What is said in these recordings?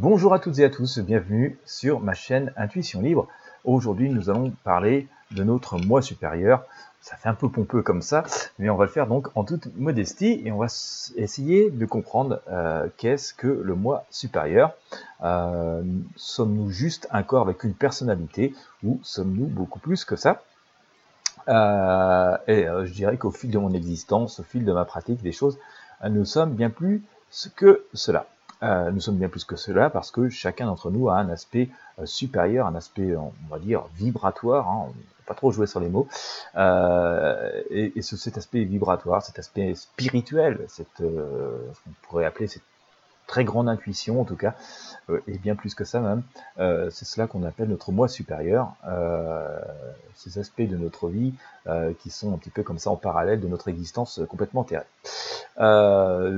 Bonjour à toutes et à tous, bienvenue sur ma chaîne Intuition Libre. Aujourd'hui, nous allons parler de notre moi supérieur. Ça fait un peu pompeux comme ça, mais on va le faire donc en toute modestie et on va essayer de comprendre euh, qu'est-ce que le moi supérieur. Euh, sommes-nous juste un corps avec une personnalité ou sommes-nous beaucoup plus que ça? Euh, Et je dirais qu'au fil de mon existence, au fil de ma pratique des choses, nous sommes bien plus que cela. Euh, nous sommes bien plus que cela parce que chacun d'entre nous a un aspect euh, supérieur, un aspect, on va dire, vibratoire. Hein, on pas trop jouer sur les mots. Euh, et, et ce, cet aspect vibratoire, cet aspect spirituel, cette, euh, ce qu'on pourrait appeler cette très grande intuition en tout cas, euh, et bien plus que ça même, euh, c'est cela qu'on appelle notre moi supérieur, euh, ces aspects de notre vie qui sont un petit peu comme ça en parallèle de notre existence complètement terrestre.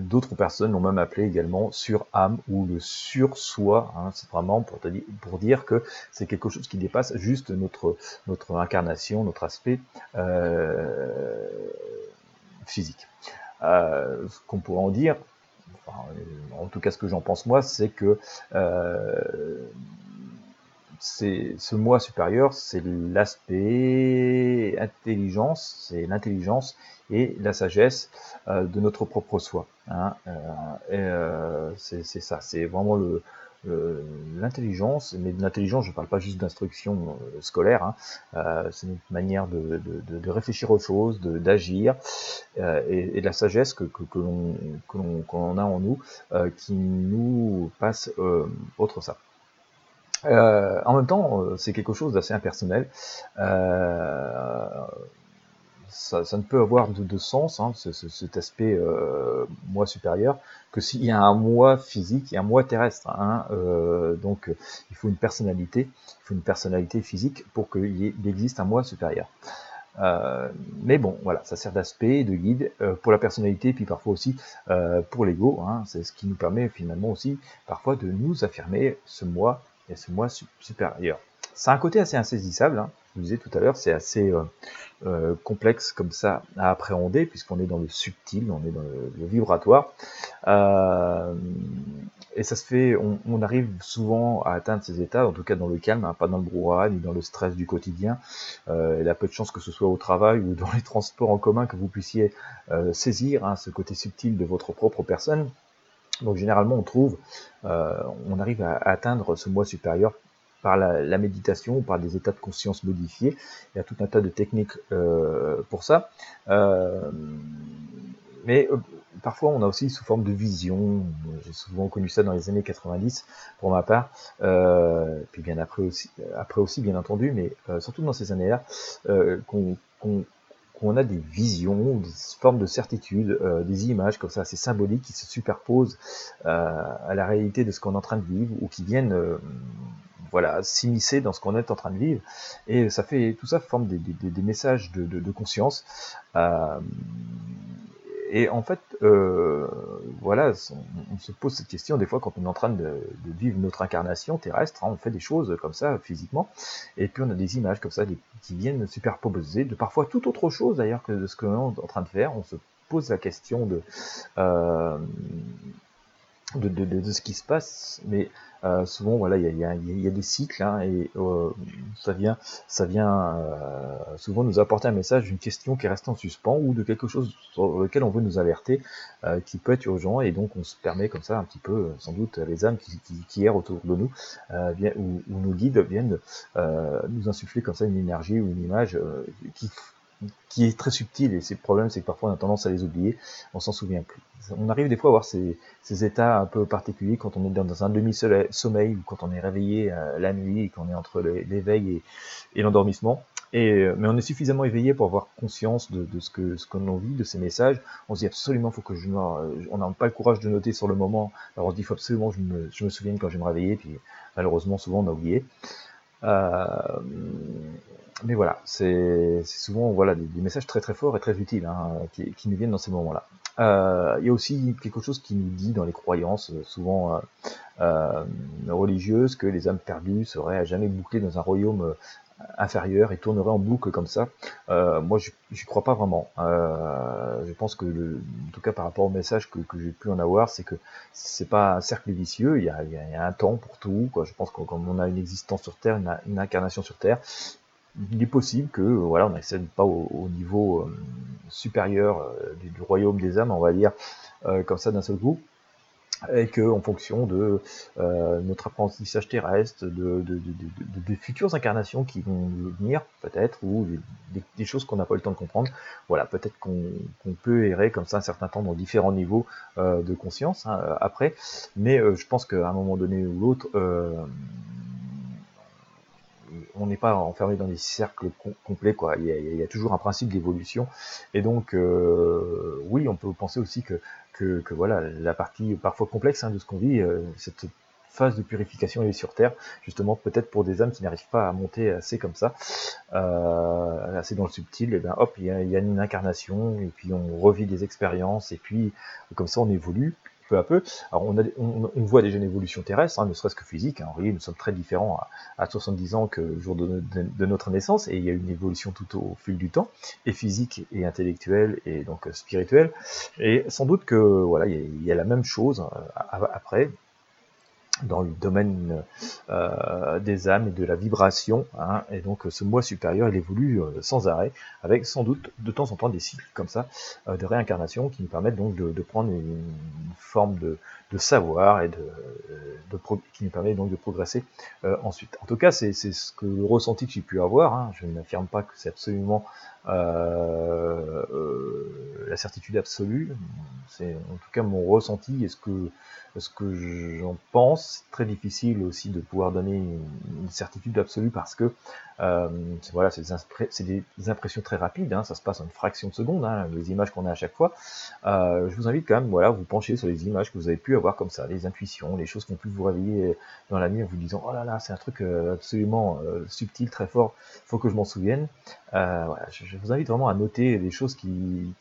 D'autres personnes l'ont même appelé également sur-âme ou le sur-soi, hein, c'est vraiment pour, te dire, pour dire que c'est quelque chose qui dépasse juste notre, notre incarnation, notre aspect physique. Ce qu'on pourrait en dire, en tout cas ce que j'en pense moi, c'est que euh, ce moi supérieur, c'est l'aspect intelligence, c'est l'intelligence et la sagesse euh, de notre propre soi. Hein, euh, c'est ça, c'est vraiment le, l'intelligence, mais de l'intelligence, je ne parle pas juste d'instruction euh, scolaire, hein, euh, c'est une manière de, réfléchir aux choses, d'agir, euh, et, de la sagesse que, que, l'on a en nous, euh, qui nous passe euh, autre ça. en même temps, c'est quelque chose d'assez impersonnel ça, ne peut avoir de, sens, hein, ce, cet aspect euh, moi supérieur, que s'il y a un moi physique et un moi terrestre. Hein, euh, donc il faut une personnalité, il faut une personnalité physique pour qu'il existe un moi supérieur. Euh, mais bon, voilà, ça sert d'aspect, de guide pour la personnalité, puis parfois aussi pour l'ego. Hein, c'est ce qui nous permet finalement aussi parfois de nous affirmer ce moi et ce moi supérieur. C'est un côté assez insaisissable. Vous disais tout à l'heure, c'est assez euh, euh, complexe comme ça à appréhender, puisqu'on est dans le subtil, on est dans le, vibratoire. Euh, et ça se fait, on, arrive souvent à atteindre ces états, en tout cas dans le calme, hein, pas dans le brouhaha, ni dans le stress du quotidien. Il y a peu de chances que ce soit au travail ou dans les transports en commun que vous puissiez saisir hein, ce côté subtil de votre propre personne. Donc généralement on trouve, on arrive à atteindre ce moi supérieur par la, la, méditation, par des états de conscience modifiés. Il y a tout un tas de techniques euh, pour ça. Euh, mais euh, parfois, on a aussi sous forme de vision. J'ai souvent connu ça dans les années 90 pour ma part. Puis bien après aussi, bien entendu, mais surtout dans ces années-là, qu'on a des visions, des formes de certitude, des images comme ça assez symboliques qui se superposent à la réalité de ce qu'on est en train de vivre ou qui viennent voilà, s'immiscer dans ce qu'on est en train de vivre. Et ça fait tout ça forme des, messages de, conscience. Euh, et en fait, euh, voilà, on, se pose cette question des fois quand on est en train de, vivre notre incarnation terrestre, hein, on fait des choses comme ça physiquement, et puis on a des images comme ça qui viennent superposer de parfois tout autre chose d'ailleurs que ce qu'on est en train de faire. On se pose la question de euh, de, de, de, ce qui se passe, mais euh, souvent voilà il y a, des cycles hein, et euh, ça vient euh, souvent nous apporter un message d'une question qui reste en suspens ou de quelque chose sur lequel on veut nous alerter qui peut être urgent et donc on se permet comme ça un petit peu sans doute les âmes qui, qui, errent autour de nous viennent, ou, ou, nos guides viennent nous insuffler comme ça une énergie ou une image qui qui est très subtil et c'est le problème c'est que parfois on a tendance à les oublier, on s'en souvient plus. On arrive des fois à avoir ces, états un peu particuliers quand on est dans un demi-sommeil ou quand on est réveillé euh, la nuit et qu'on est entre l'éveil et, l'endormissement. Et, euh, mais on est suffisamment éveillé pour avoir conscience de, ce que ce qu'on vit, de ces messages. On se dit absolument, faut que je on n'a pas le courage de noter sur le moment. Alors on se dit, faut absolument, je me, je me souvienne quand je vais me réveiller. Puis malheureusement, souvent on a oublié. Euh, mais voilà, c'est souvent voilà des, messages très très forts et très utiles hein, qui, nous viennent dans ces moments-là. Euh, il y a aussi quelque chose qui nous dit dans les croyances, euh, souvent euh, religieuses, que les âmes perdues seraient à jamais bouclées dans un royaume inférieur et tournerait en boucle comme ça. moi, j'y crois pas vraiment. je pense que, en tout cas par rapport au message que, j'ai pu en avoir, c'est que c'est pas un cercle vicieux. Il y a, un temps pour tout. Quoi. Je pense que comme on a une existence sur Terre, une, incarnation sur Terre, il est possible que voilà, on n'accède pas au, niveau supérieur du, royaume des âmes, on va dire, comme ça d'un seul coup et que en fonction de euh, notre apprentissage terrestre, de, futures incarnations qui vont venir peut-être, ou des, choses qu'on n'a pas eu le temps de comprendre, voilà, peut-être qu'on peut errer comme ça un certain temps dans différents niveaux euh, de conscience hein, après, mais euh, je pense qu'à un moment donné ou l'autre, on n'est pas enfermé dans des cercles complets, quoi. Il y, a, toujours un principe d'évolution, et donc oui, on peut penser aussi que que, voilà, la partie parfois complexe hein, de ce qu'on vit, euh, cette phase de purification est sur Terre, justement peut-être pour des âmes qui n'arrivent pas à monter assez comme ça, euh, assez dans le subtil, et bien hop, il y, a, une incarnation, et puis on revit des expériences, et puis comme ça on évolue, peu à peu. On, voit déjà une évolution terrestre, hein, ne serait-ce que physique. Hein. Voyez, nous sommes très différents à, 70 ans que le jour de, notre naissance, et il y a une évolution tout au fil du temps, et physique et intellectuelle et donc spirituelle. Et sans doute que voilà, il y a, la même chose euh, après dans le domaine euh, des âmes et de la vibration. Hein, et donc ce moi supérieur, il évolue euh, sans arrêt, avec sans doute de temps en temps des cycles comme ça euh, de réincarnation qui nous permettent donc de, prendre une, forme de, savoir et de, qui nous permet donc de progresser ensuite. En tout cas, c'est ce que le ressenti que j'ai pu avoir. Hein. je n'affirme pas que c'est absolument la certitude absolue. C'est en tout cas mon ressenti et ce que ce que j'en pense. C'est très difficile aussi de pouvoir donner une, certitude absolue parce que euh, voilà, c'est des, impressions très rapides, hein, ça se passe en une fraction de seconde, hein, les images qu'on a à chaque fois. Euh, je vous invite quand même, voilà, vous pencher sur les images que vous avez pu avoir comme ça, les intuitions, les choses qui ont pu vous réveiller dans la nuit en vous disant oh là là, c'est un truc euh, absolument subtil, très fort, faut que je m'en souvienne. Voilà, je, vous invite vraiment à noter les choses qui,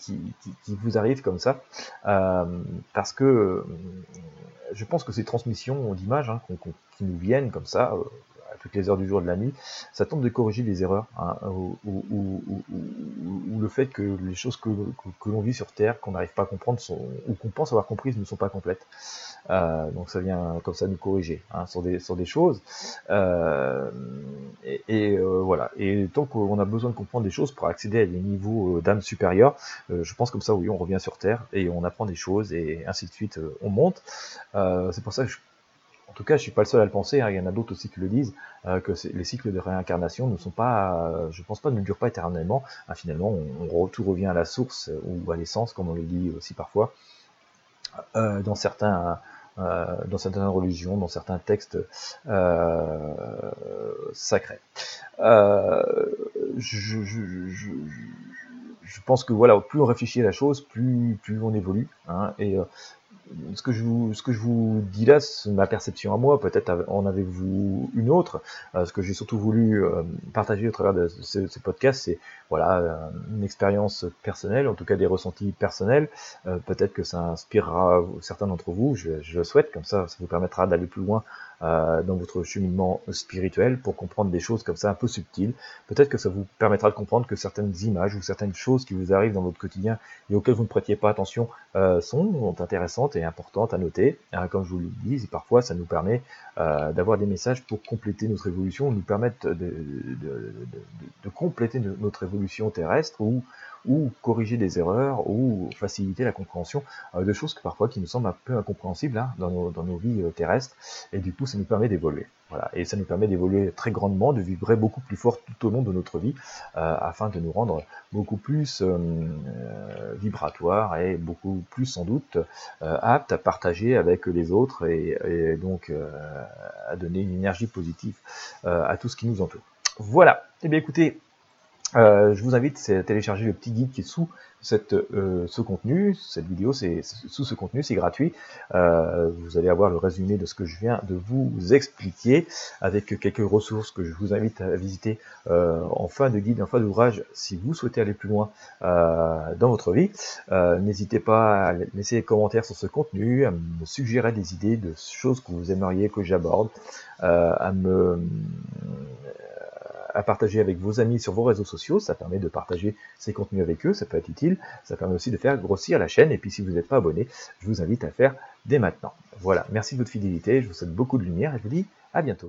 vous arrivent comme ça, parce que je pense que ces transmissions d'images hein, qui nous viennent comme ça, à toutes les heures du jour et de la nuit, ça tente de corriger des erreurs, hein, ou, le fait que les choses que, l'on vit sur Terre, qu'on n'arrive pas à comprendre, ou qu'on pense avoir comprises, ne sont pas complètes. Euh, donc ça vient comme ça nous corriger hein, sur, des, sur des choses. Euh, et, voilà. Et tant qu'on a besoin de comprendre des choses pour accéder à des niveaux d'âme supérieure, je pense comme ça, oui, on revient sur Terre et on apprend des choses et ainsi de suite, on monte. c'est pour ça que je en tout cas, je suis pas le seul à le penser. Hein. il y en a d'autres aussi qui le disent euh, que les cycles de réincarnation ne sont pas, euh, je pense pas, ne durent pas éternellement. Hein, finalement, tout revient à la source ou à l'essence, comme on le dit aussi parfois euh, dans certains. dans certaines religions, dans certains textes sacrés. Je, je, pense que voilà, plus on réfléchit à la chose, plus, plus on évolue. Hein, et ce que je vous, ce que je vous dis là, c'est ma perception à moi. Peut-être en avez-vous une autre. Euh, ce que j'ai surtout voulu euh, partager au travers de ce, podcast, c'est voilà euh, une expérience personnelle, en tout cas des ressentis personnels. Peut-être que ça inspirera certains d'entre vous. Je, le souhaite. Comme ça, ça vous permettra d'aller plus loin dans votre cheminement spirituel pour comprendre des choses comme ça un peu subtiles. Peut-être que ça vous permettra de comprendre que certaines images ou certaines choses qui vous arrivent dans votre quotidien et auxquelles vous ne prêtiez pas attention sont intéressantes et importantes à noter. Euh, comme je vous le dis, parfois ça nous permet euh, d'avoir des messages pour compléter notre évolution, nous permettre de compléter notre évolution terrestre ou ou corriger des erreurs, ou faciliter la compréhension euh, de choses que parfois qui nous semblent un peu incompréhensibles hein, dans, nos, dans, nos, vies euh, terrestres, et du coup ça nous permet d'évoluer. Voilà, et ça nous permet d'évoluer très grandement, de vibrer beaucoup plus fort tout au long de notre vie, euh, afin de nous rendre beaucoup plus euh, vibratoires et beaucoup plus sans doute euh, aptes à partager avec les autres et, et donc à donner une énergie positive à tout ce qui nous entoure. Voilà, eh bien écoutez, euh, je vous invite à télécharger le petit guide qui est sous euh, ce contenu, cette vidéo, c'est sous ce contenu, c'est gratuit. Euh, vous allez avoir le résumé de ce que je viens de vous expliquer avec quelques ressources que je vous invite à visiter en fin de guide, en fin d'ouvrage, si vous souhaitez aller plus loin dans votre vie. N'hésitez pas à laisser des commentaires sur ce contenu, à me suggérer des idées de choses que vous aimeriez que j'aborde, à me à partager avec vos amis sur vos réseaux sociaux. Ça permet de partager ces contenus avec eux. Ça peut être utile. Ça permet aussi de faire grossir la chaîne. Et puis, si vous n'êtes pas abonné, je vous invite à faire dès maintenant. Voilà. Merci de votre fidélité. Je vous souhaite beaucoup de lumière et je vous dis à bientôt.